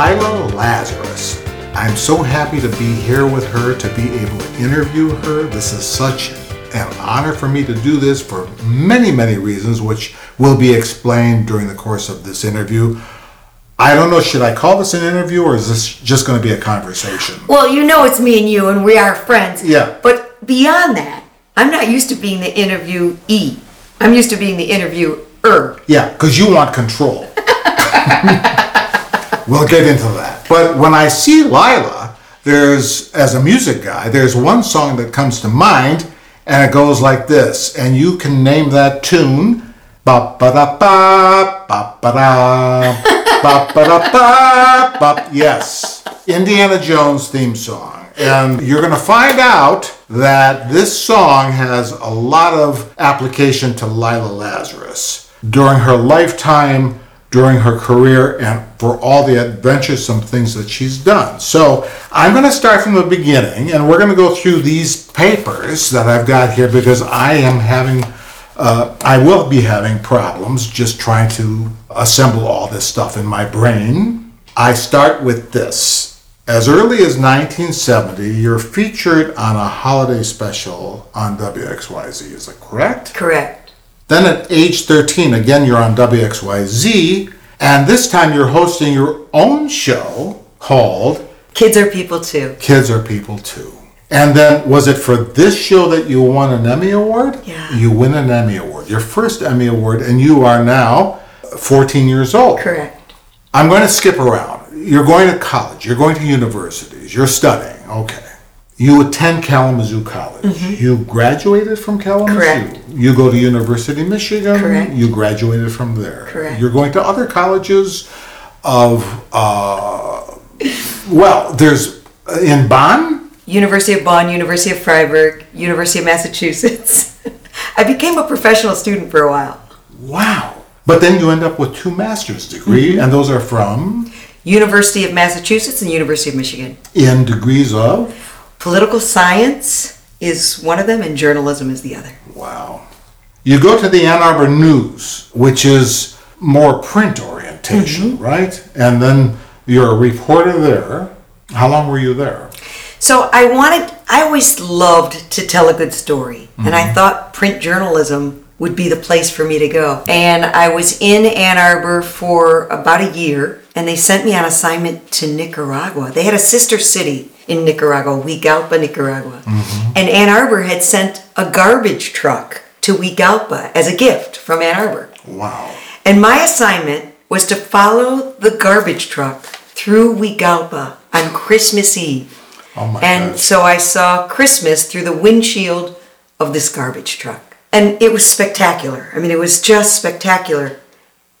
Lila Lazarus. I'm so happy to be here with her, to be able to interview her. This is such an honor for me to do this for many, many reasons, which will be explained during the course of this interview. I don't know, should I call this an interview or is this just going to be a conversation? Well, you know it's me and you, and we are friends. Yeah. But beyond that, I'm not used to being the interviewee. I'm used to being the interviewer. Yeah, because you want control. we'll get into that. But when I see Lila, there's, as a music guy, there's one song that comes to mind, and it goes like this. And you can name that tune. Ba ba da ba ba ba da ba ba da ba ba. Yes, Indiana Jones theme song. And you're going to find out that this song has a lot of application to Lila Lazarus during her lifetime, during her career, and for all the adventuresome things that she's done. So I'm going to start from the beginning, and we're going to go through these papers that I've got here because I am having. Uh, I will be having problems just trying to assemble all this stuff in my brain. I start with this. As early as 1970, you're featured on a holiday special on WXYZ, is that correct? Correct. Then at age 13, again, you're on WXYZ, and this time you're hosting your own show called Kids are people too. Kids Are People Too. And then, was it for this show that you won an Emmy Award? Yeah. You win an Emmy Award, your first Emmy Award, and you are now 14 years old. Correct. I'm going to skip around. You're going to college, you're going to universities, you're studying, okay. You attend Kalamazoo College. You graduated from Kalamazoo. Mm-hmm. Correct. You go to University of Michigan. Correct. You graduated from there. Correct. You're going to other colleges of, uh, well, there's uh, in Bonn. University of Bonn, University of Freiburg, University of Massachusetts. I became a professional student for a while. Wow. But then you end up with two master's degree, Mm-hmm. and those are from University of Massachusetts and University of Michigan. in degrees of. Political science is one of them, and journalism is the other. Wow. You go to the Ann Arbor News, which is more print orientation, Mm-hmm. right? And then you're a reporter there. How long were you there? So I wanted, I always loved to tell a good story, and I thought print journalism would be the place for me to go. And I was in Ann Arbor for about a year, and they sent me on assignment to Nicaragua. They had a sister city in Nicaragua, Juigalpa, Nicaragua. Mm-hmm. And Ann Arbor had sent a garbage truck to Juigalpa as a gift from Ann Arbor. Wow. And my assignment was to follow the garbage truck through Juigalpa on Christmas Eve. Oh my And gosh. so I saw Christmas through the windshield of this garbage truck. And it was spectacular. I mean, it was just spectacular.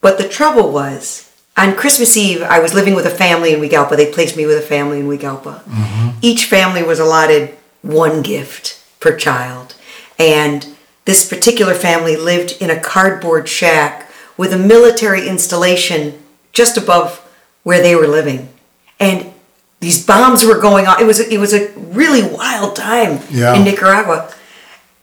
But the trouble was, on Christmas Eve, I was living with a family in Juigalpa. They placed me with a family in Juigalpa. Mm-hmm. Each family was allotted one gift per child. And this particular family lived in a cardboard shack with a military installation just above where they were living. And these bombs were going on. It was it was a really wild time Yeah. in Nicaragua.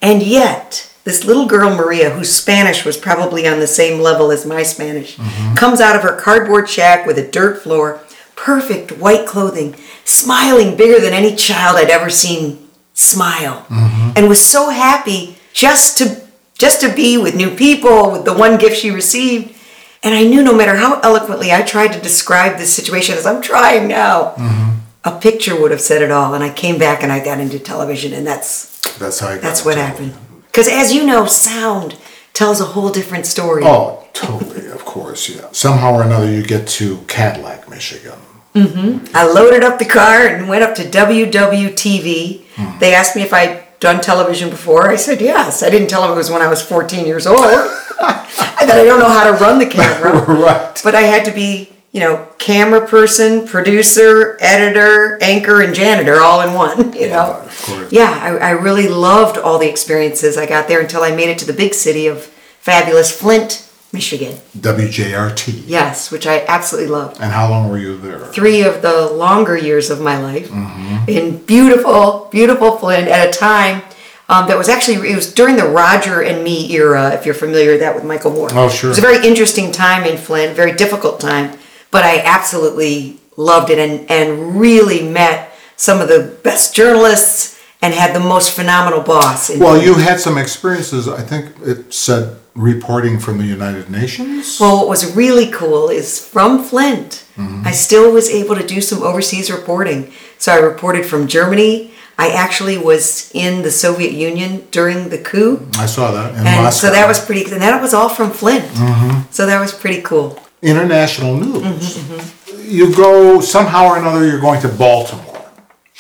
And yet, this little girl Maria, whose Spanish was probably on the same level as my Spanish, mm-hmm. comes out of her cardboard shack with a dirt floor, perfect white clothing, smiling bigger than any child I'd ever seen smile, mm-hmm. and was so happy just to just to be with new people, with the one gift she received. And I knew no matter how eloquently I tried to describe this situation as I'm trying now, mm-hmm. a picture would have said it all. And I came back and I got into television, and that's That's how I got that's what it. happened. Because as you know, sound tells a whole different story. Oh, totally, of course, yeah. Somehow or another, you get to Cadillac, Michigan. Mm-hmm. I loaded up the car and went up to WWTV. Hmm. They asked me if I'd done television before. I said yes. I didn't tell them it was when I was 14 years old. I thought I don't know how to run the camera. right. But I had to be, you know, camera person, producer, editor, anchor, and janitor all in one, you know. Yeah. Yeah, I, I really loved all the experiences I got there until I made it to the big city of fabulous Flint, Michigan. WJRT. Yes, which I absolutely loved. And how long were you there? Three of the longer years of my life Mm-hmm. in beautiful, beautiful Flint at a time um, that was actually, it was during the Roger and Me era, if you're familiar with that with Michael Moore. Oh, sure. It was a very interesting time in Flint, very difficult time, but I absolutely loved it and, and really met some of the best journalists and had the most phenomenal boss. in- Well, you had some experiences, I think it said reporting from the United Nations? Well, what was really cool is from Flint, mm-hmm. I still was able to do some overseas reporting. So I reported from Germany. I actually was in the Soviet Union during the coup. I saw that in And Moscow. so that was pretty, and that was all from Flint. Mm-hmm. So that was pretty cool. International news. Mm-hmm, You go, somehow or another, you're going to Baltimore.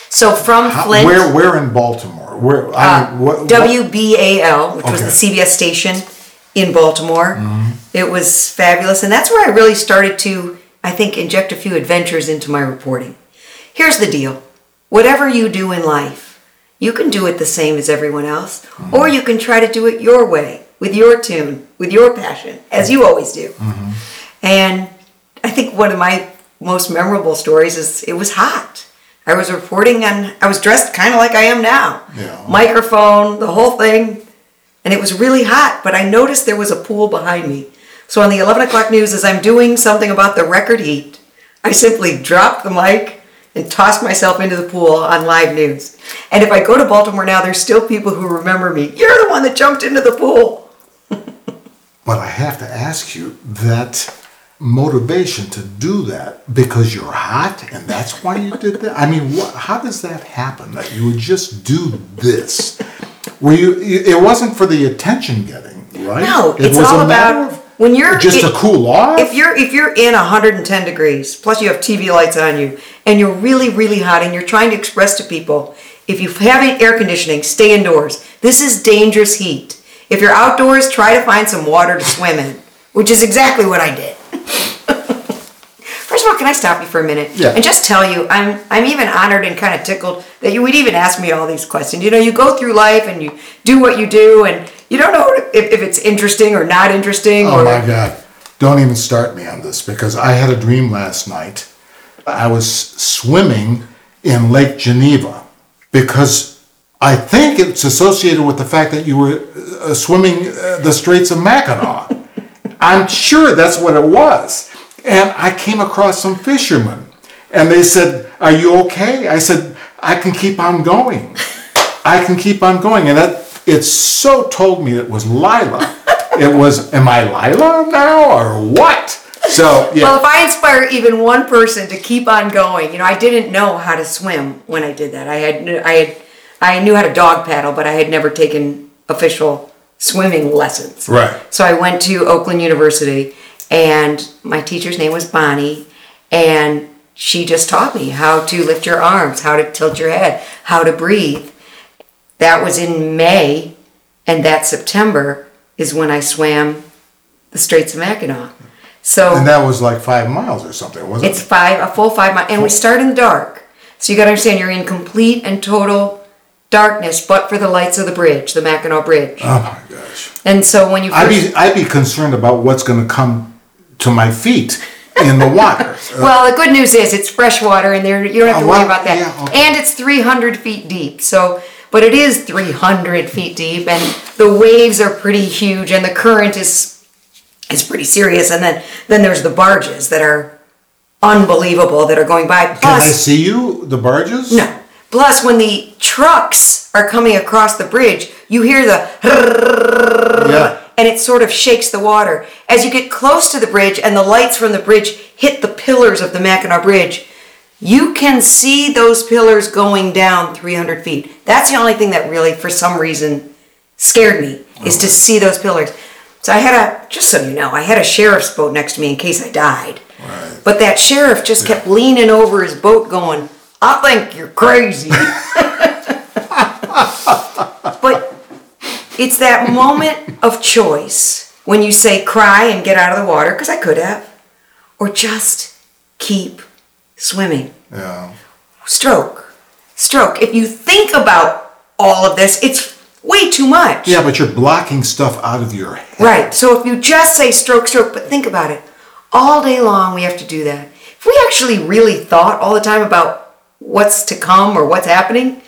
So from Flint, Where, where in Baltimore? Where, I uh, what? WBAL, which was the CBS station in Baltimore. It was fabulous, and that's where I really started to, I think, inject a few adventures into my reporting. Here's the deal whatever you do in life, you can do it the same as everyone else, or you can try to do it your way, with your tune, with your passion, as you always do. And I think one of my most memorable stories is it was hot. I was reporting on, I was dressed kind of like I am now. Yeah. Microphone, the whole thing. And it was really hot, but I noticed there was a pool behind me. So on the 11 o'clock news, as I'm doing something about the record heat, I simply dropped the mic and tossed myself into the pool on live news. And if I go to Baltimore now, there's still people who remember me. You're the one that jumped into the pool. But I have to ask you that motivation to do that because you're hot and that's why you did that. I mean, what? How does that happen? That you would just do this? Were you? It wasn't for the attention getting, right? No, it it's was all a matter about of when you're just to cool off. If you're if you're in 110 degrees, plus you have TV lights on you, and you're really really hot, and you're trying to express to people, if you have air conditioning, stay indoors. This is dangerous heat. If you're outdoors, try to find some water to swim in, which is exactly what I did. First of all, can I stop you for a minute Yeah. and just tell you, I'm I'm even honored and kind of tickled that you would even ask me all these questions. You know, you go through life and you do what you do, and you don't know if, if it's interesting or not interesting. Oh or, my God. Don't even start me on this because I had a dream last night. I was swimming in Lake Geneva because I think it's associated with the fact that you were uh, swimming uh, the Straits of Mackinac. I'm sure that's what it was. And I came across some fishermen and they said, Are you okay? I said, I can keep on going. I can keep on going. And that it so told me it was Lila. It was, am I Lila now or what? So, yeah. Well, if I inspire even one person to keep on going, you know, I didn't know how to swim when I did that. I had, I had, I knew how to dog paddle, but I had never taken official swimming lessons. Right. So I went to Oakland University, and my teacher's name was Bonnie, and she just taught me how to lift your arms, how to tilt your head, how to breathe. That was in May, and that September is when I swam the Straits of Mackinac. So and that was like five miles or something, wasn't it? it's five, a full five miles, and we start in the dark. So you got to understand, you're in complete and total darkness, but for the lights of the bridge, the Mackinac Bridge. Oh my gosh. And so when you I'd be, I'd be concerned about what's going to come to my feet in the water. well, the good news is it's fresh water, and there you don't have to Oh, worry about that. yeah, okay. And it's 300 feet deep. So, but it is 300 feet deep, and the waves are pretty huge, and the current is is pretty serious. And then then there's the barges that are unbelievable that are going by. Can I see you, the barges? No. Plus, when the trucks are coming across the bridge, you hear the Yeah. And it sort of shakes the water. As you get close to the bridge and the lights from the bridge hit the pillars of the Mackinac Bridge, you can see those pillars going down 300 feet. That's the only thing that really, for some reason, scared me, is to oh. see those pillars. So I had a, just so you know, I had a sheriff's boat next to me in case I died. Right. But that sheriff just kept leaning over his boat going, I think you're crazy. it's that moment of choice when you say cry and get out of the water, because I could have, or just keep swimming. Yeah. Stroke. Stroke. If you think about all of this, it's way too much. Yeah, but you're blocking stuff out of your head. Right. So if you just say stroke, stroke, but think about it. All day long we have to do that. If we actually really thought all the time about what's to come or what's happening,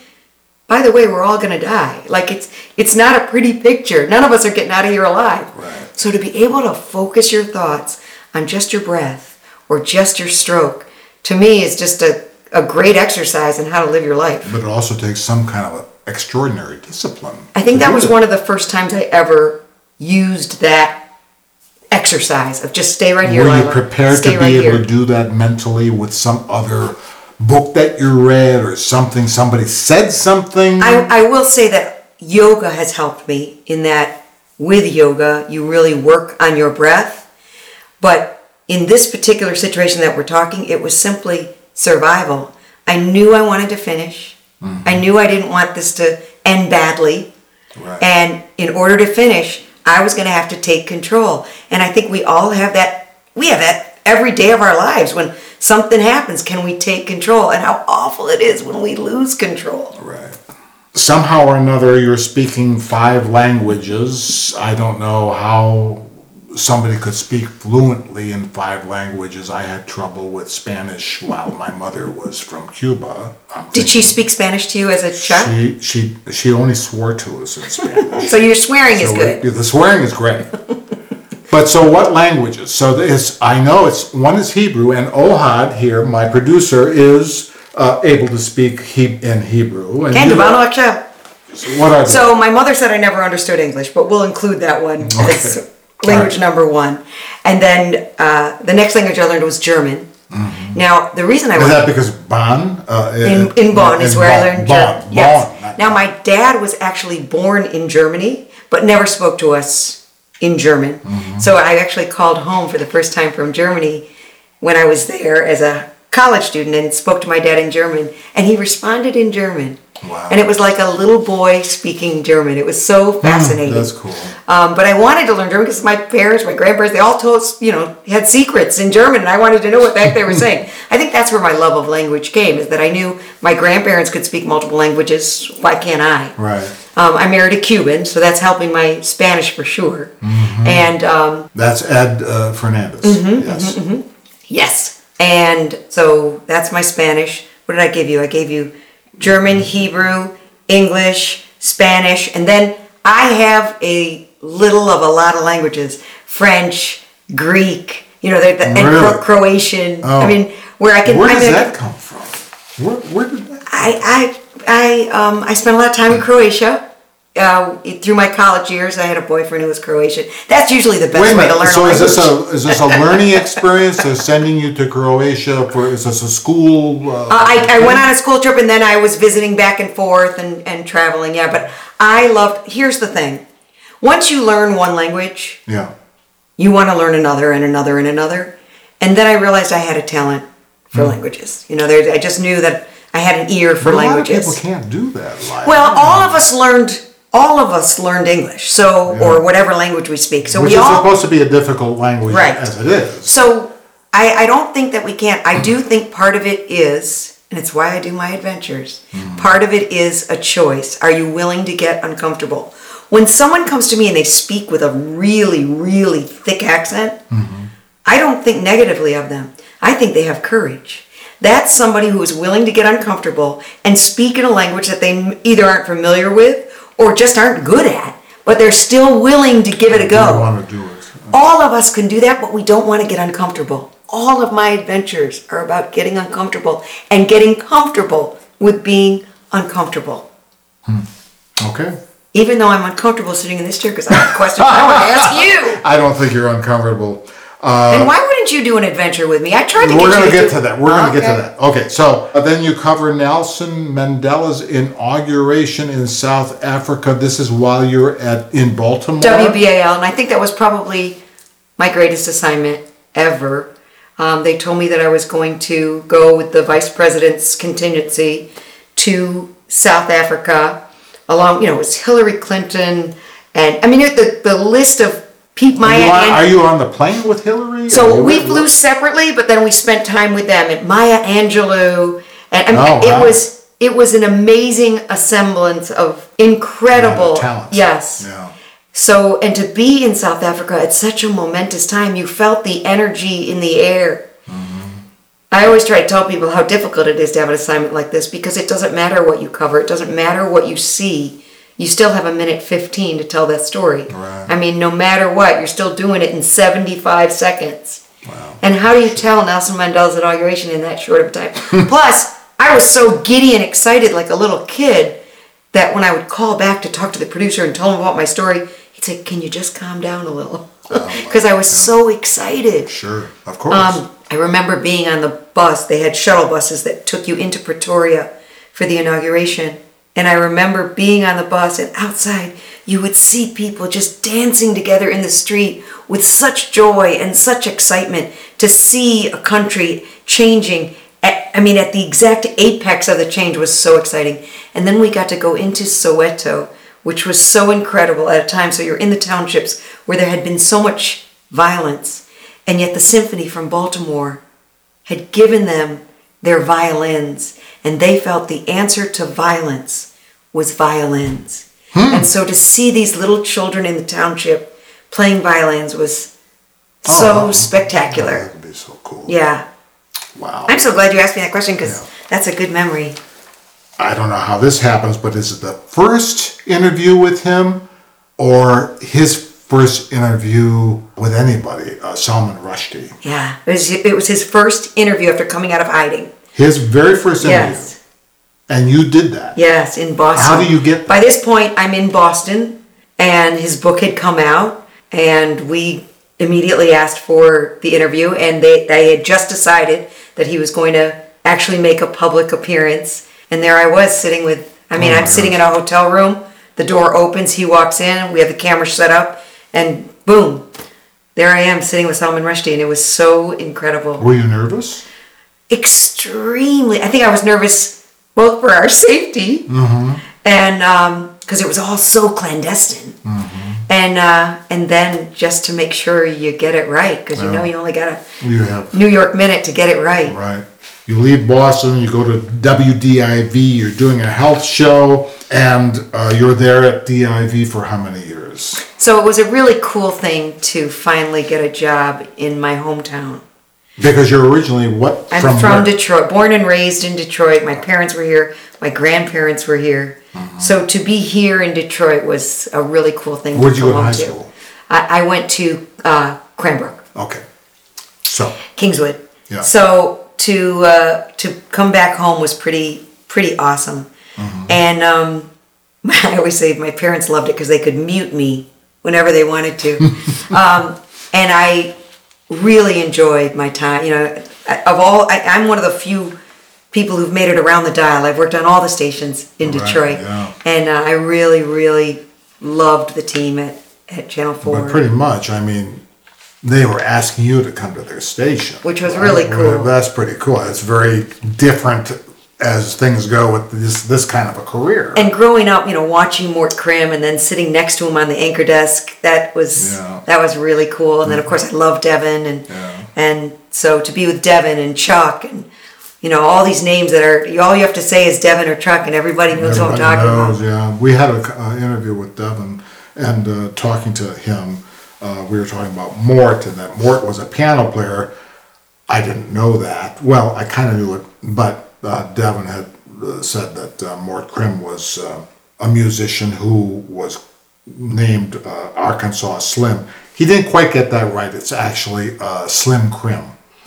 by the way, we're all gonna die. Like it's it's not a pretty picture. None of us are getting out of here alive. Right. So to be able to focus your thoughts on just your breath or just your stroke to me is just a, a great exercise in how to live your life. But it also takes some kind of extraordinary discipline. I think that was one of the first times I ever used that exercise of just stay right here. Were you prepared to right be able here. to do that mentally with some other book that you read or something? Somebody said something? I, I will say that yoga has helped me in that with yoga, you really work on your breath. But in this particular situation that we're talking, it was simply survival. I knew I wanted to finish. Mm-hmm. I knew I didn't want this to end badly. Right. And in order to finish, I was going to have to take control. And I think we all have that. We have that every day of our lives. When something happens, can we take control? And how awful it is when we lose control. Right. Somehow or another, you're speaking five languages. I don't know how somebody could speak fluently in five languages. I had trouble with Spanish while my mother was from Cuba. I'm Did she speak Spanish to you as a child? She she she only swore to us in Spanish. So your swearing is good. it- The swearing is great. But so what languages? So this, I know it's one is Hebrew, and Ohad here, my producer, is uh, able to speak he- in Hebrew. And Can you, so, so my mother said I never understood English, but we'll include that one. Okay. language right. number one. And then uh, the next language I learned was German. Mm-hmm. Now the reason I is that because Bonn uh, uh, in, in Bonn in is where Bonn, I learned German. Bonn, yes. Bonn. Now my dad was actually born in Germany, but never spoke to us in German. Mm-hmm. So I actually called home for the first time from Germany when I was there as a college student and spoke to my dad in German, and he responded in German. Wow. And it was like a little boy speaking German. It was so fascinating. Hmm, That's cool. Um, but I wanted to learn German because my parents, my grandparents, they all told us, you know, had secrets in German, and I wanted to know what the heck they were saying. I think that's where my love of language came, is that I knew my grandparents could speak multiple languages. Why can't I? Right. Um, I married a Cuban, so that's helping my Spanish for sure. Mm-hmm. And um, That's Ed uh, Fernandez. Mm-hmm, yes. yes, and so that's my Spanish. What did I give you? I gave you German, Hebrew, English, Spanish, and then I have a little of a lot of languages: French, Greek. You know, they're the, and Cro- Croatian. Oh. I mean, where I can. Where does that come from? Where, where did that? I I I um I spent a lot of time in Croatia. Uh, through my college years, I had a boyfriend who was Croatian. That's usually the best way to learn So is this a is this a learning experience? They're sending you to Croatia for is this a school? Uh, Uh, I, I went on a school trip and then I was visiting back and forth and, and traveling. Yeah, but I loved. Here's the thing: once you learn one language, Yeah. you want to learn another and another and another. And then I realized I had a talent for Hmm. languages. You know, there, I just knew that I had an ear for But a lot of languages. people can't do that. Live. Well, all of us learned. All of us learned English, so or whatever language we speak. So which we is all supposed to be a difficult language Right. as it is. So I, I don't think that we can't. I do think part of it is, and it's why I do my adventures, hmm. part of it is a choice. Are you willing to get uncomfortable? When someone comes to me and they speak with a really, really thick accent, mm-hmm. I don't think negatively of them. I think they have courage. That's somebody who is willing to get uncomfortable and speak in a language that they either aren't familiar with or just aren't good at, but they're still willing to give it a go. Want to do it. All of us can do that, but we don't want to get uncomfortable. All of my adventures are about getting uncomfortable and getting comfortable with being uncomfortable. Hmm. Okay. Even though I'm uncomfortable sitting in this chair because I have questions I want to ask you. I don't think you're uncomfortable. Uh, And why wouldn't you do an adventure with me? I tried to we're get going to get do- to that. We're going to get to that. Okay, so uh, then you cover Nelson Mandela's inauguration in South Africa. This is while you're at in Baltimore. WBAL, and I think that was probably my greatest assignment ever. Um, they told me that I was going to go with the vice president's contingency to South Africa, along, you know, it was Hillary Clinton, and I mean, the, the list of people, Are Maya you, on, are you on the plane with Hillary? So we flew separately, but then we spent time with them at Maya Angelou, and I oh, mean, Oh, it wow. was it was an amazing assemblance of incredible, talent. yes, Yeah. so, and to be in South Africa at such a momentous time, you felt the energy in the air. Mm-hmm. I always try to tell people how difficult it is to have an assignment like this because it doesn't matter what you cover, it doesn't matter what you see. You still have a minute 15 to tell that story. Right. I mean, no matter what, you're still doing it in 75 seconds. Wow. And how do you tell Nelson Mandela's inauguration in that short of a time? Plus, I was so giddy and excited like a little kid that when I would call back to talk to the producer and tell him about my story, he'd say, Can you just calm down a little? Because I was so excited. Sure, of course. Um, I remember being on the bus. They had shuttle buses that took you into Pretoria for the inauguration. And I remember being on the bus, and outside, you would see people just dancing together in the street with such joy and such excitement to see a country changing. At, I mean, at the exact apex of the change was so exciting. And then we got to go into Soweto, which was so incredible at a time. So you're in the townships where there had been so much violence, and yet the symphony from Baltimore had given them their violins, and they felt the answer to violence was violins. And so to see these little children in the township playing violins was so Oh. spectacular. That would be so cool. Yeah. Wow. I'm so glad you asked me that question because Yeah. that's a good memory. I don't know how this happens, but is it the first interview with him or his first interview with anybody, uh, Salman Rushdie? Yeah. It was, it was his first interview after coming out of hiding. His very first interview. Yes. And you did that. Yes, in Boston. How do you get- By this point, I'm in Boston, and his book had come out, and we immediately asked for the interview, and they they had just decided that he was going to actually make a public appearance, and there I was sitting with. I mean, Oh I'm sitting in a hotel room. The door opens. He walks in. We have the camera set up, and boom, there I am sitting with Salman Rushdie, and it was so incredible Were you nervous? extremely. I think I was nervous both for our safety and because it was all so clandestine, and uh, and then just to make sure you get it right because you know you only got a have. New York minute to get it right. Right. You leave Boston, you go to WDIV, you're doing a health show, and uh, you're there at DIV for how many years? So it was a really cool thing to finally get a job in my hometown. Because you're originally what? I'm from, where? Detroit, born and raised in Detroit. My parents were here. My grandparents were here. So to be here in Detroit was a really cool thing. Where'd you go to high school? I, I went to uh, Cranbrook, Okay. So, Kingswood. Yeah. So to uh, to come back home was pretty pretty awesome. Mm-hmm. And um, I always say my parents loved it because they could mute me whenever they wanted to. um, and I really enjoyed my time. You know, of all, I, I'm one of the few people who've made it around the dial. I've worked on all the stations in Detroit, yeah. and uh, I really, really loved the team at, at Channel Four. but pretty much, I mean, they were asking you to come to their station. Which was really Right? cool. That's pretty cool. It's very different as things go with this this kind of a career. and growing up, you know, watching Mort Krim and then sitting next to him on the anchor desk, that was Yeah. that was really cool. And then of course I love Devin and Yeah. and so to be with Devin and Chuck and you know all these names that are all you have to say is Devin or Chuck and everybody knows what I'm talking knows, about. yeah. We had an uh, interview with Devin, and uh, talking to him, uh, we were talking about Mort, and that Mort was a piano player. I didn't know that. Well, I kind of knew it, but uh, Devin had said that uh, Mort Krim was uh, a musician who was named uh, Arkansas Slim. He didn't quite get that right. It's actually uh, Slim Krim.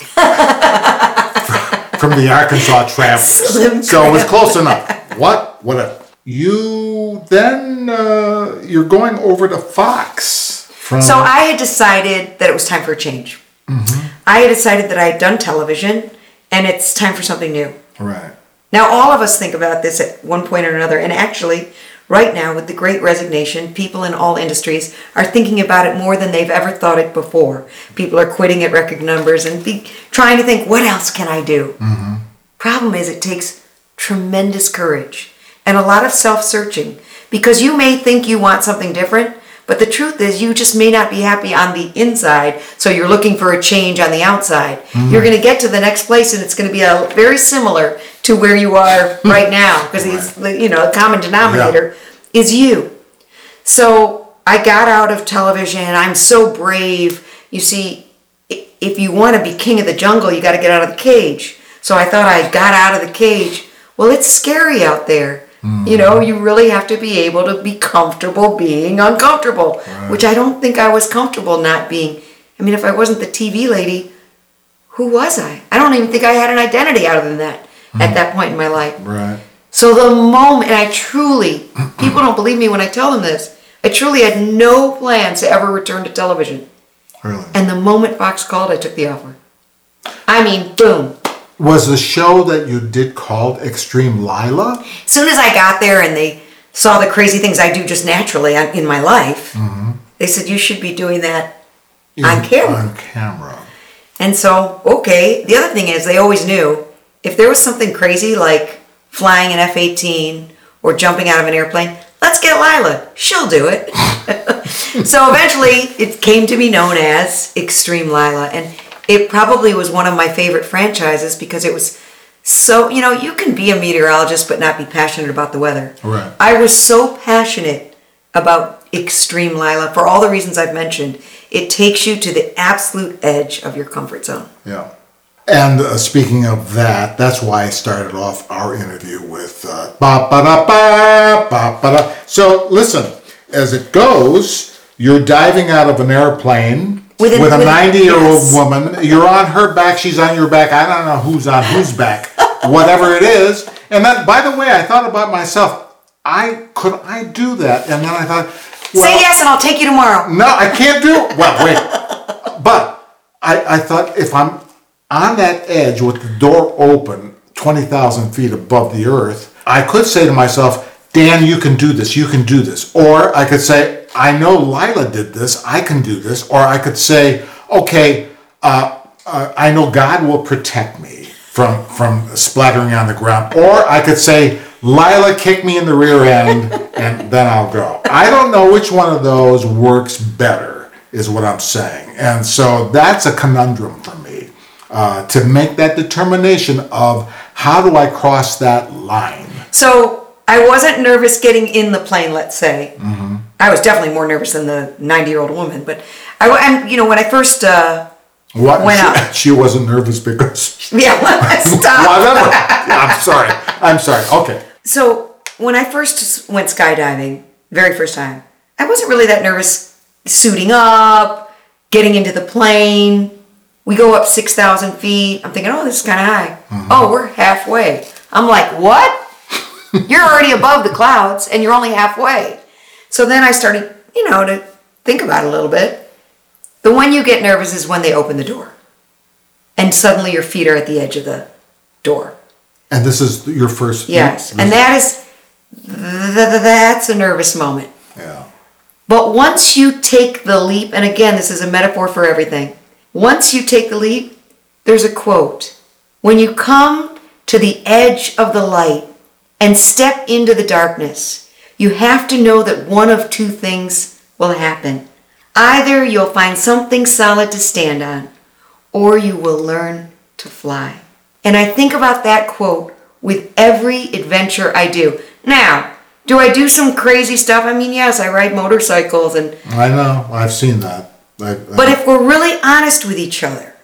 From the Arkansas Travelers. Slim so it was close enough. What? Whatever. You then uh, you're going over to Fox from So I had decided that it was time for a change. Mm-hmm. I had decided that I had done television and it's time for something new. Right. Now, all of us think about this at one point or another, and actually, right now, with the great resignation, people in all industries are thinking about it more than they've ever thought it before. People are quitting at record numbers and be trying to think, what else can I do? Mm-hmm. Problem is, it takes tremendous courage and a lot of self searching because you may think you want something different, but the truth is, you just may not be happy on the inside, so you're looking for a change on the outside. You're mm. going to get to the next place, and it's going to be a, very similar to where you are hmm. right now because the you know the common denominator is you. So I got out of television. I'm so brave. You see, if you want to be king of the jungle, you got to get out of the cage. So I thought I got out of the cage. Well, it's scary out there. Mm. You know, you really have to be able to be comfortable being uncomfortable, which I don't think I was comfortable not being. I mean, if I wasn't the TV lady, who was I? I don't even think I had an identity other than that at mm. that point in my life. Right. So the moment, and I truly, people don't believe me when I tell them this, I truly had no plans to ever return to television. Really. And the moment Fox called, I took the offer. I mean, boom. Was the show that you did called Extreme Lila? As soon as I got there and they saw the crazy things I do just naturally in my life, mm-hmm. they said, You should be doing that on camera. On camera. And so, okay. The other thing is, they always knew if there was something crazy like flying an F 18 or jumping out of an airplane, let's get Lila. She'll do it. so eventually, it came to be known as Extreme Lila. And it probably was one of my favorite franchises because it was so, you know, you can be a meteorologist but not be passionate about the weather. Right. I was so passionate about Extreme Lila for all the reasons I've mentioned. It takes you to the absolute edge of your comfort zone. Yeah. And uh, speaking of that, that's why I started off our interview with uh, ba ba da ba ba ba da. So listen, as it goes, you're diving out of an airplane With with, a- a with- 90 year old yes. woman. You're on her back, she's on your back. I don't know who's on whose back, whatever it is. And then, by the way, I thought about myself. I could I do that? And then I thought, well, Say yes and I'll take you tomorrow. no, I can't do it. Well, wait. But I, I thought if I'm on that edge with the door open, 20,000 feet above the earth, I could say to myself, Dan, you can do this, you can do this. Or I could say, I know Lila did this, I can do this. Or I could say, okay, uh, uh, I know God will protect me from, from splattering on the ground. Or I could say, Lila kick me in the rear end and then I'll go. I don't know which one of those works better, is what I'm saying. And so that's a conundrum for me uh, to make that determination of how do I cross that line. So I wasn't nervous getting in the plane, let's say. I was definitely more nervous than the 90 year old woman. But I, and, you know, when I first, uh, What? Went she, up. she wasn't nervous because. yeah, stop. Whatever. I'm sorry. I'm sorry. Okay. So when I first went skydiving, very first time, I wasn't really that nervous suiting up, getting into the plane. We go up 6,000 feet. I'm thinking, oh, this is kind of high. Oh, we're halfway. I'm like, what? you're already above the clouds and you're only halfway. So then I started, you know, to think about it a little bit. The one you get nervous is when they open the door. And suddenly your feet are at the edge of the door. And this is your first. Yes, and that is th- th- that's a nervous moment. Yeah. But once you take the leap, and again, this is a metaphor for everything. Once you take the leap, there's a quote. When you come to the edge of the light and step into the darkness, you have to know that one of two things will happen. Either you'll find something solid to stand on, or you will learn to fly. And I think about that quote with every adventure I do. Now, do I do some crazy stuff? I mean, yes, I ride motorcycles and I know. I've seen that. I, uh, but if we're really honest with each other,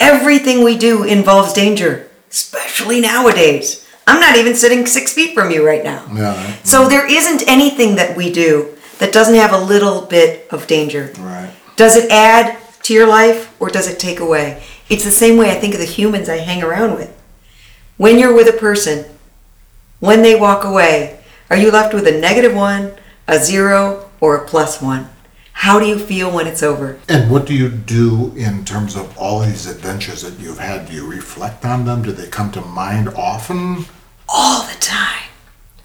everything we do involves danger, especially nowadays. I'm not even sitting six feet from you right now. yeah. So there isn't anything that we do that doesn't have a little bit of danger. Right. Does it add to your life or does it take away? It's the same way I think of the humans I hang around with. When you're with a person, when they walk away, are you left with a negative one, a zero, or a plus one? How do you feel when it's over? And what do you do in terms of all these adventures that you've had? Do you reflect on them? Do they come to mind often? All the time.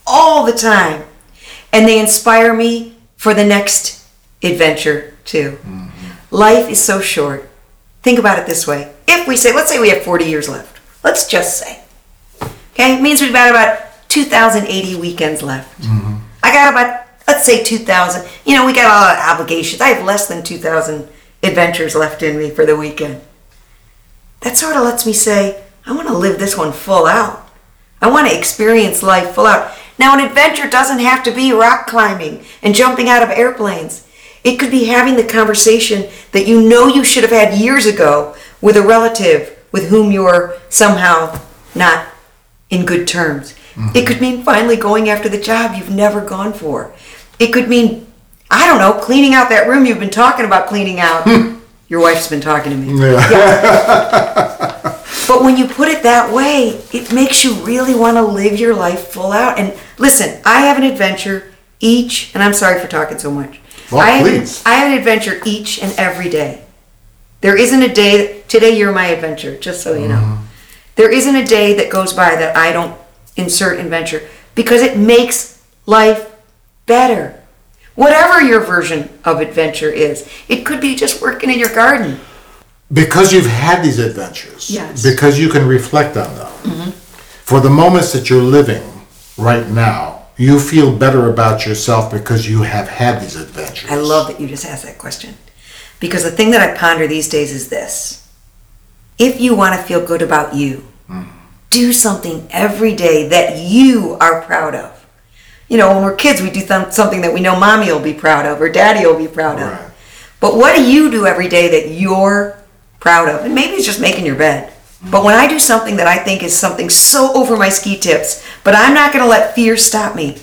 All the time. And they inspire me for the next adventure, too. Mm-hmm. Life is so short. Think about it this way. If we say, let's say we have 40 years left. Let's just say. Okay? It means we've got about 2,080 weekends left. Mm-hmm. I got about, let's say 2,000. You know, we got a lot of obligations. I have less than 2,000 adventures left in me for the weekend. That sort of lets me say, I want to live this one full out. I want to experience life full out. Now, an adventure doesn't have to be rock climbing and jumping out of airplanes. It could be having the conversation that you know you should have had years ago with a relative with whom you're somehow not in good terms. Mm-hmm. It could mean finally going after the job you've never gone for. It could mean, I don't know, cleaning out that room you've been talking about cleaning out hmm. Your wife's been talking to me. Yeah. But when you put it that way, it makes you really want to live your life full out. And listen, I have an adventure each, and I'm sorry for talking so much. Well, I have. I have an adventure each and every day. There isn't a day, today you're my adventure, just so you know. Mm-hmm. There isn't a day that goes by that I don't insert adventure because it makes life better. Whatever your version of adventure is, it could be just working in your garden. Because you've had these adventures. Yes. Because you can reflect on them. For the moments that you're living right now, you feel better about yourself because you have had these adventures. I love that you just asked that question. Because the thing that I ponder these days is this if you want to feel good about you, mm. do something every day that you are proud of. You know, when we're kids, we do th- something that we know mommy will be proud of or daddy will be proud Right. of. But what do you do every day that you're proud of? And maybe it's just making your bed. But when I do something that I think is something so over my ski tips, but I'm not going to let fear stop me,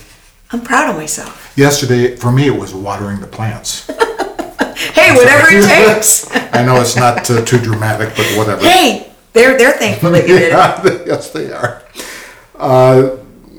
I'm proud of myself. Yesterday, for me, it was watering the plants. Hey, whatever it takes. I know it's not uh, too dramatic, but whatever. Hey, they're they're thankful that you did it. Yes, they are. Uh,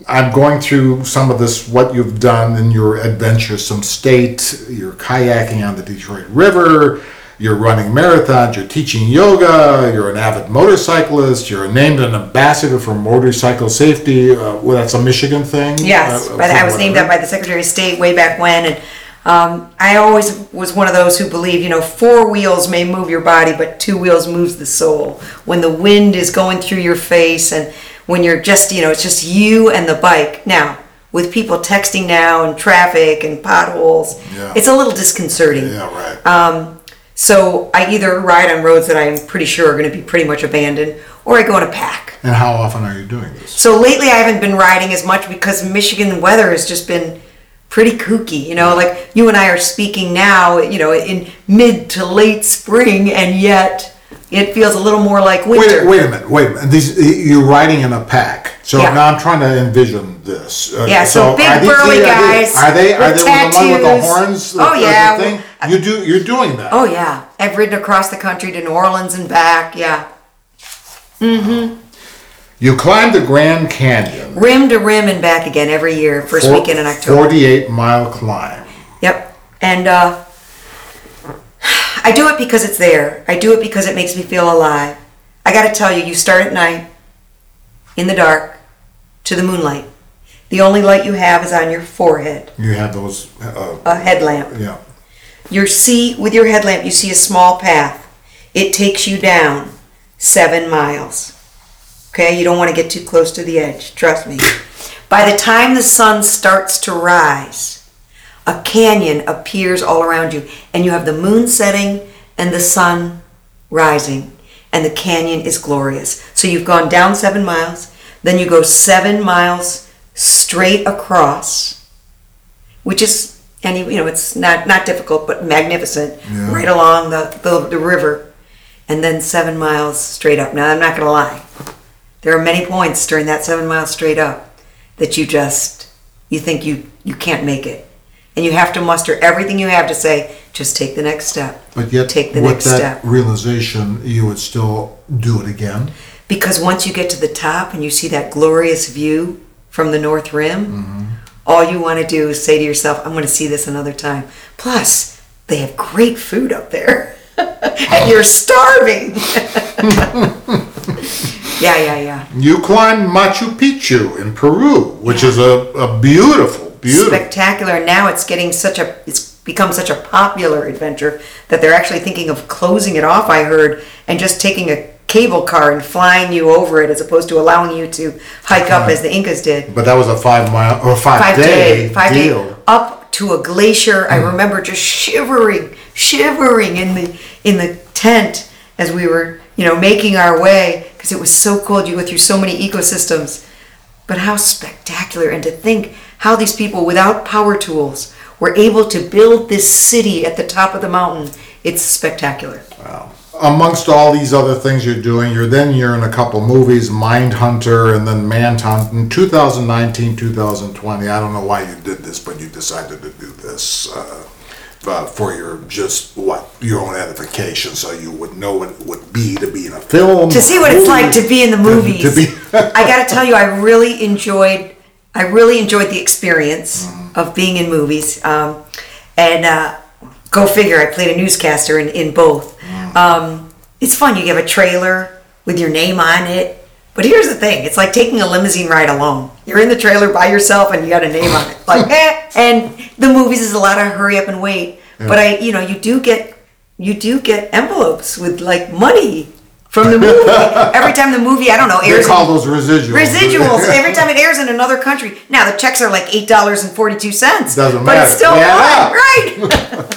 I'm going through some of this, what you've done in your adventuresome state. You're kayaking on the Detroit River. You're running marathons. You're teaching yoga. You're an avid motorcyclist. You're named an ambassador for motorcycle safety. Uh, well, that's a Michigan thing. Yes, uh, but I was named whatever. that by the Secretary of State way back when, and um, I always was one of those who believe, you know, four wheels may move your body, but two wheels moves the soul. When the wind is going through your face, and when you're just, you know, it's just you and the bike. Now, with people texting now and traffic and potholes, Yeah. it's a little disconcerting. Yeah, right. Um, so I either ride on roads that I'm pretty sure are going to be pretty much abandoned, or I go in a pack. and how often are you doing this? So lately, I haven't been riding as much because Michigan weather has just been pretty kooky. You know, like you and I are speaking now, you know, in mid to late spring, and yet it feels a little more like winter. Wait, wait a minute, wait a minute. These, you're riding in a pack. So Yeah. now I'm trying to envision this. Uh, Yeah, so big are these burly guys Are they, are with they the one with the tattoos. horns? the- Oh, the yeah. thing? You do, you're doing that. Oh yeah, I've ridden across the country to New Orleans and back. Yeah, Mm-hmm. You climbed the Grand Canyon. rim to rim and back again every year. First Four- weekend in October. 48 mile climb. Yep. And uh, I do it because it's there. I do it because it makes me feel alive. I got to tell you, you start at night in the dark to the moonlight. The only light you have is on your forehead, You have those, uh, a headlamp. yeah. You see, with your headlamp, you see a small path. It takes you down seven miles. Okay, you don't want to get too close to the edge, trust me. By the time the sun starts to rise, a canyon appears all around you, and you have the moon setting and the sun rising, and the canyon is glorious. So you've gone down seven miles, then you go seven miles straight across, which is any you know it's not not difficult but magnificent Yeah. right along the, the the river and then seven miles straight up now i'm not gonna lie there are many points during that seven miles straight up that you just you think you you can't make it and you have to muster everything you have to say just take the next step But yet, take the with next that step realization, you would still do it again. Because once you get to the top and you see that glorious view from the north rim Mm-hmm. all you want to do is say to yourself i'm going to see this another time. Plus they have great food up there. And you're starving. Yeah yeah yeah. You climbed Machu Picchu in Peru, which is a, a beautiful, beautiful. spectacular. Now it's getting such a it's become such a popular adventure that they're actually thinking of closing it off i heard and just taking a cable car and flying you over it as opposed to allowing you to hike up as the incas did But that was a five mile or five, five day, day, five deal. day up to a glacier. I hmm. remember just shivering, shivering in the in the tent as we were, you know, making our way because it was so cold. You go through so many ecosystems, but how spectacular! And to think how these people, without power tools, were able to build this city at the top of the mountain. It's spectacular. Wow. Amongst all these other things you're doing, you're then you're in a couple movies, Mindhunter and then Manhunt in 2019, 2020. I don't know why you did this, but you decided to do this. Uh, uh, for your just what your own edification, so you would know what it would be to be in a film. to see what it's like to be in the movies. To be- I got to tell you, I really enjoyed. I really enjoyed the experience Mm-hmm. of being in movies. Um, and uh, go figure, I played a newscaster in, in both. Mm. Um, it's fun. You have a trailer with your name on it. But here's the thing: it's like taking a limousine ride alone. You're in the trailer by yourself, and you got a name on it. Like, eh. And the movies is a lot of hurry up and wait. But I, you know, you do get you do get envelopes with like money from the movie every time the movie. I don't know airs. They call in- those residuals. Residuals every time it airs in another country. Now the checks are like eight dollars and forty two cents. Doesn't matter. but it's still Yeah. fun, right?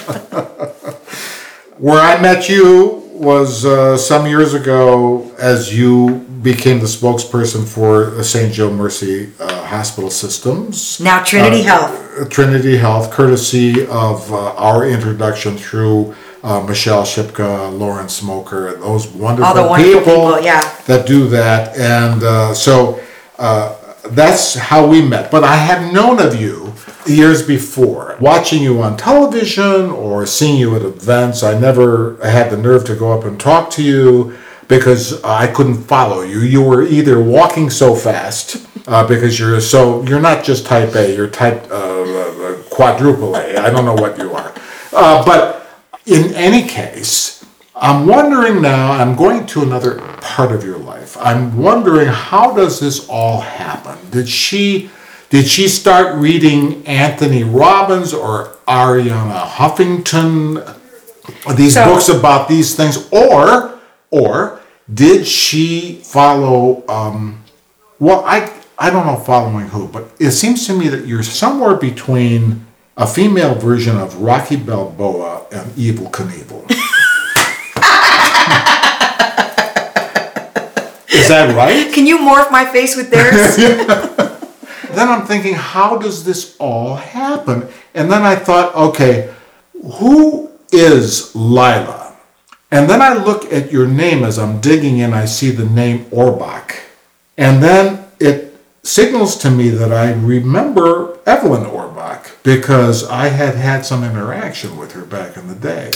Where I met you was uh, some years ago as you became the spokesperson for St. Joe Mercy uh, Hospital Systems. Now Trinity Uh, Health. Trinity Health, courtesy of uh, our introduction through uh, Michelle Shipka, Lauren Smoker, and those wonderful, wonderful people, yeah. that do that. And uh, so uh, that's how we met. But I had known of you years before, watching you on television or seeing you at events. I never had the nerve to go up and talk to you because I couldn't follow you. You were either walking so fast. Uh, because you're so you're not just type A, you're type uh, uh, quadruple A. I don't know what you are, uh, but in any case, I'm wondering now, I'm going to another part of your life. I'm wondering how does this all happen? Did she did she start reading Anthony Robbins or Arianna Huffington? These So- books about these things, or or did she follow um, well, I I don't know following who, but it seems to me that you're somewhere between a female version of Rocky Balboa and Evel Knievel. Is that right? Can you morph my face with theirs? Then I'm thinking, how does this all happen? And then I thought, okay, who is Lila? And then I look at your name as I'm digging in, I see the name Orbach. And then it signals to me that I remember Evelyn Orbach because I had had some interaction with her back in the day.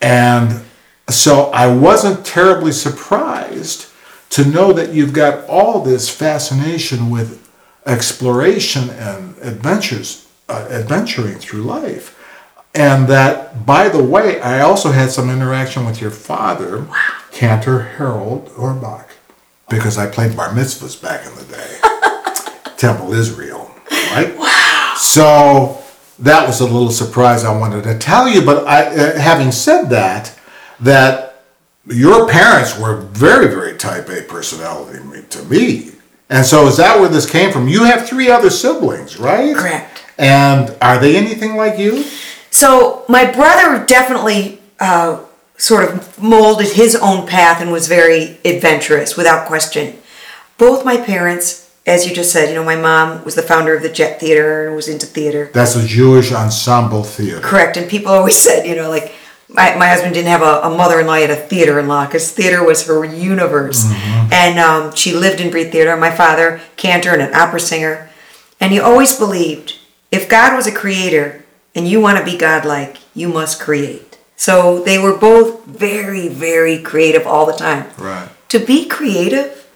And so I wasn't terribly surprised to know that you've got all this fascination with exploration and adventures, uh, adventuring through life. And that, by the way, I also had some interaction with your father, Cantor Harold Orbach, because I played bar mitzvahs back in the day, Temple Israel, right? Wow. So that was a little surprise I wanted to tell you. But I, uh, having said that, that your parents were very, very type A personality to me. And so is that where this came from? You have three other siblings, right? Correct. And are they anything like you? So my brother definitely uh, sort of molded his own path and was very adventurous, without question. Both my parents, as you just said, you know, my mom was the founder of the Jet Theater and was into theater. That's a Jewish ensemble theater. Correct. And people always said, you know, like my, my husband didn't have a, a mother-in-law, he had a theater-in-law because theater was her universe. And um, she lived and breathed theater. My father, cantor and an opera singer. And he always believed if God was a creator and you want to be godlike, you must create. So they were both very, very creative all the time. Right. To be creative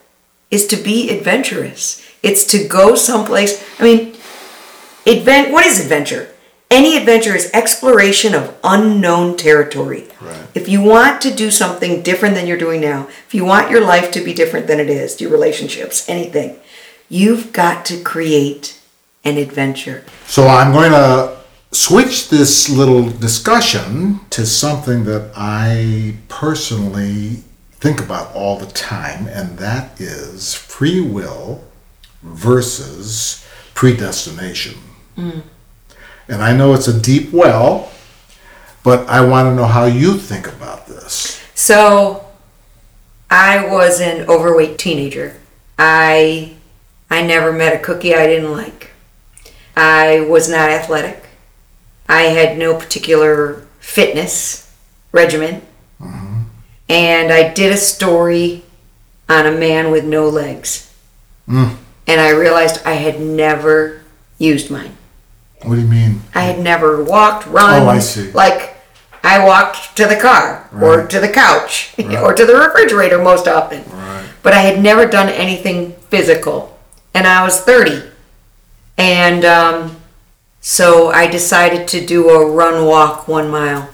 is to be adventurous. It's to go someplace. I mean, advent. What is adventure? Any adventure is exploration of unknown territory. Right. If you want to do something different than you're doing now, if you want your life to be different than it is, your relationships, anything, you've got to create an adventure. So I'm going to switch this little discussion to something that I personally think about all the time, and that is free will versus predestination. Mm. And I know it's a deep well, but I want to know how you think about this. So, I was an overweight teenager. I I never met a cookie I didn't like. I was not athletic. I had no particular fitness regimen. And I did a story on a man with no legs. Mm. And I realized I had never used mine. What do you mean? I had never walked, run. Oh, I see. Like I walked to the car or to the couch Right. or to the refrigerator most often. Right. But I had never done anything physical. And I was 30. And um, so I decided to do a run walk one mile,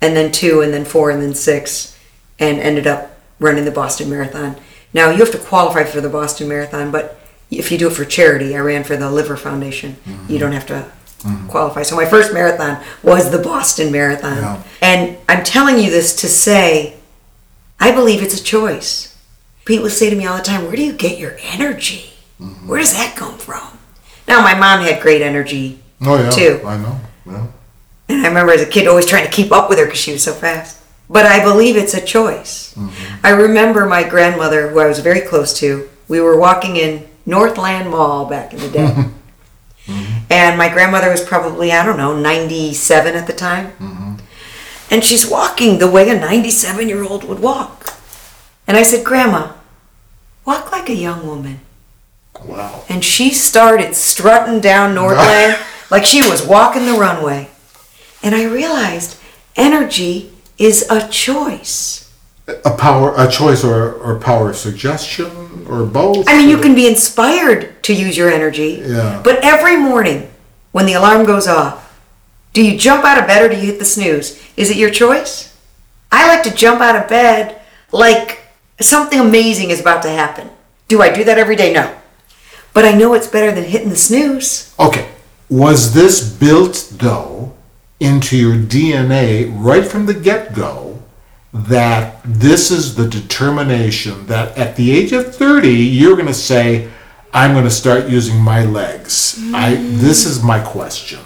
and then two, and then four, and then six, and ended up running the Boston Marathon. Now, you have to qualify for the Boston Marathon, but if you do it for charity, I ran for the Liver Foundation, you don't have to Mm-hmm. qualify. So my first marathon was the Boston Marathon. Yeah. And I'm telling you this to say, I believe it's a choice. People would say to me all the time, Where do you get your energy? Mm-hmm. Where does that come from? Now, my mom had great energy, Oh yeah, Two. I know. Yeah. and I remember as a kid always trying to keep up with her because she was so fast. But I believe it's a choice. Mm-hmm. I remember my grandmother, who I was very close to, we were walking in Northland Mall back in the day. Mm-hmm. And my grandmother was probably, I don't know, 97 at the time. Mm-hmm. And she's walking the way a 97 year old would walk. And I said, Grandma, walk like a young woman. Wow. And she started strutting down Northland like she was walking the runway. And I realized energy is a choice. A power, a choice, or or power of suggestion, or both. I mean, you can be inspired to use your energy. Yeah. But every morning when the alarm goes off, do you jump out of bed or do you hit the snooze? Is it your choice? I like to jump out of bed like something amazing is about to happen. Do I do that every day? No. But I know it's better than hitting the snooze. Okay. Was this built though into your DNA right from the get-go that this is the determination that at the age of 30 you're going to say I'm going to start using my legs. I this is my question.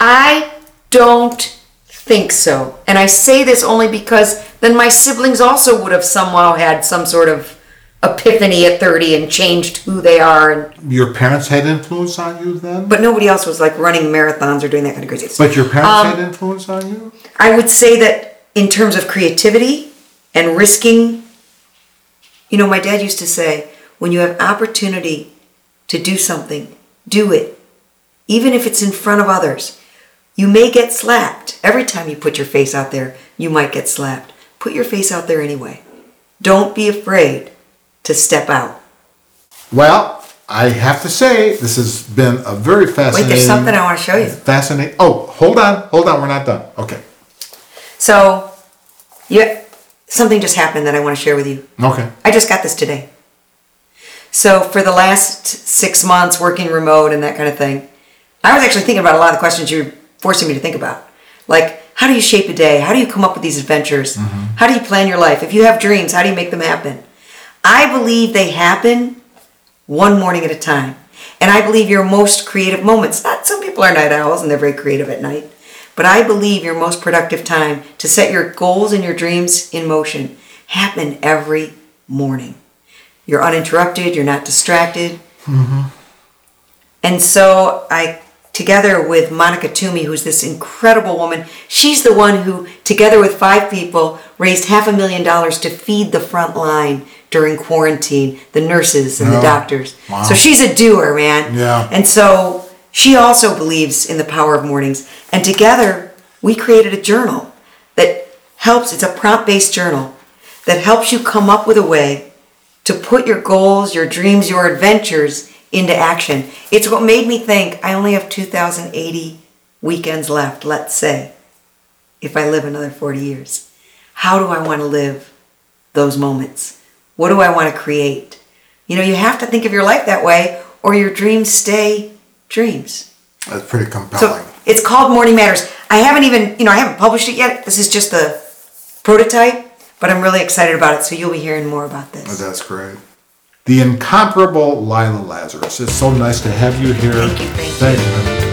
I don't think so. And I say this only because then my siblings also would have somehow had some sort of epiphany at 30 and changed who they are and Your parents had influence on you then? but nobody else was like running marathons or doing that kind of crazy stuff. But your parents Um, had influence on you? I would say that in terms of creativity and risking, you know, my dad used to say, when you have opportunity to do something, do it. Even if it's in front of others. You may get slapped. Every time you put your face out there, you might get slapped. Put your face out there anyway. Don't be afraid to step out. Well, I have to say this has been a very fascinating. Wait, there's something I want to show you. Fascinating. Oh, hold on, hold on. We're not done. Okay, So, yeah, something just happened that I want to share with you. okay. I just got this today. So for the last six months working remote and that kind of thing, I was actually thinking about a lot of the questions you're forcing me to think about. Like, how do you shape a day? How do you come up with these adventures? Mm-hmm. How do you plan your life? If you have dreams, how do you make them happen? I believe they happen one morning at a time. And I believe your most creative moments, not some people are night owls and they're very creative at night, but I believe your most productive time to set your goals and your dreams in motion happen every morning. You're uninterrupted, you're not distracted. Mm-hmm. And so I, together with Monica Toomey, who's this incredible woman, she's the one who, together with five people, raised half a million dollars to feed the front line during quarantine, the nurses and the oh, doctors. Wow. So she's a doer, man. Yeah. And so she also believes in the power of mornings. And together, we created a journal that helps, it's a prompt based journal that helps you come up with a way to put your goals, your dreams, your adventures into action. It's what made me think I only have 2,080 weekends left, let's say, if I live another 40 years. How do I want to live those moments? What do I want to create? You know, you have to think of your life that way, or your dreams stay dreams. That's pretty compelling. So it's called Morning Matters. I haven't even, you know, I haven't published it yet. This is just the prototype, but I'm really excited about it. So you'll be hearing more about this. Oh, that's great. The incomparable Lila Lazarus. It's so nice to have you here. Thank you, thank you. Thank you.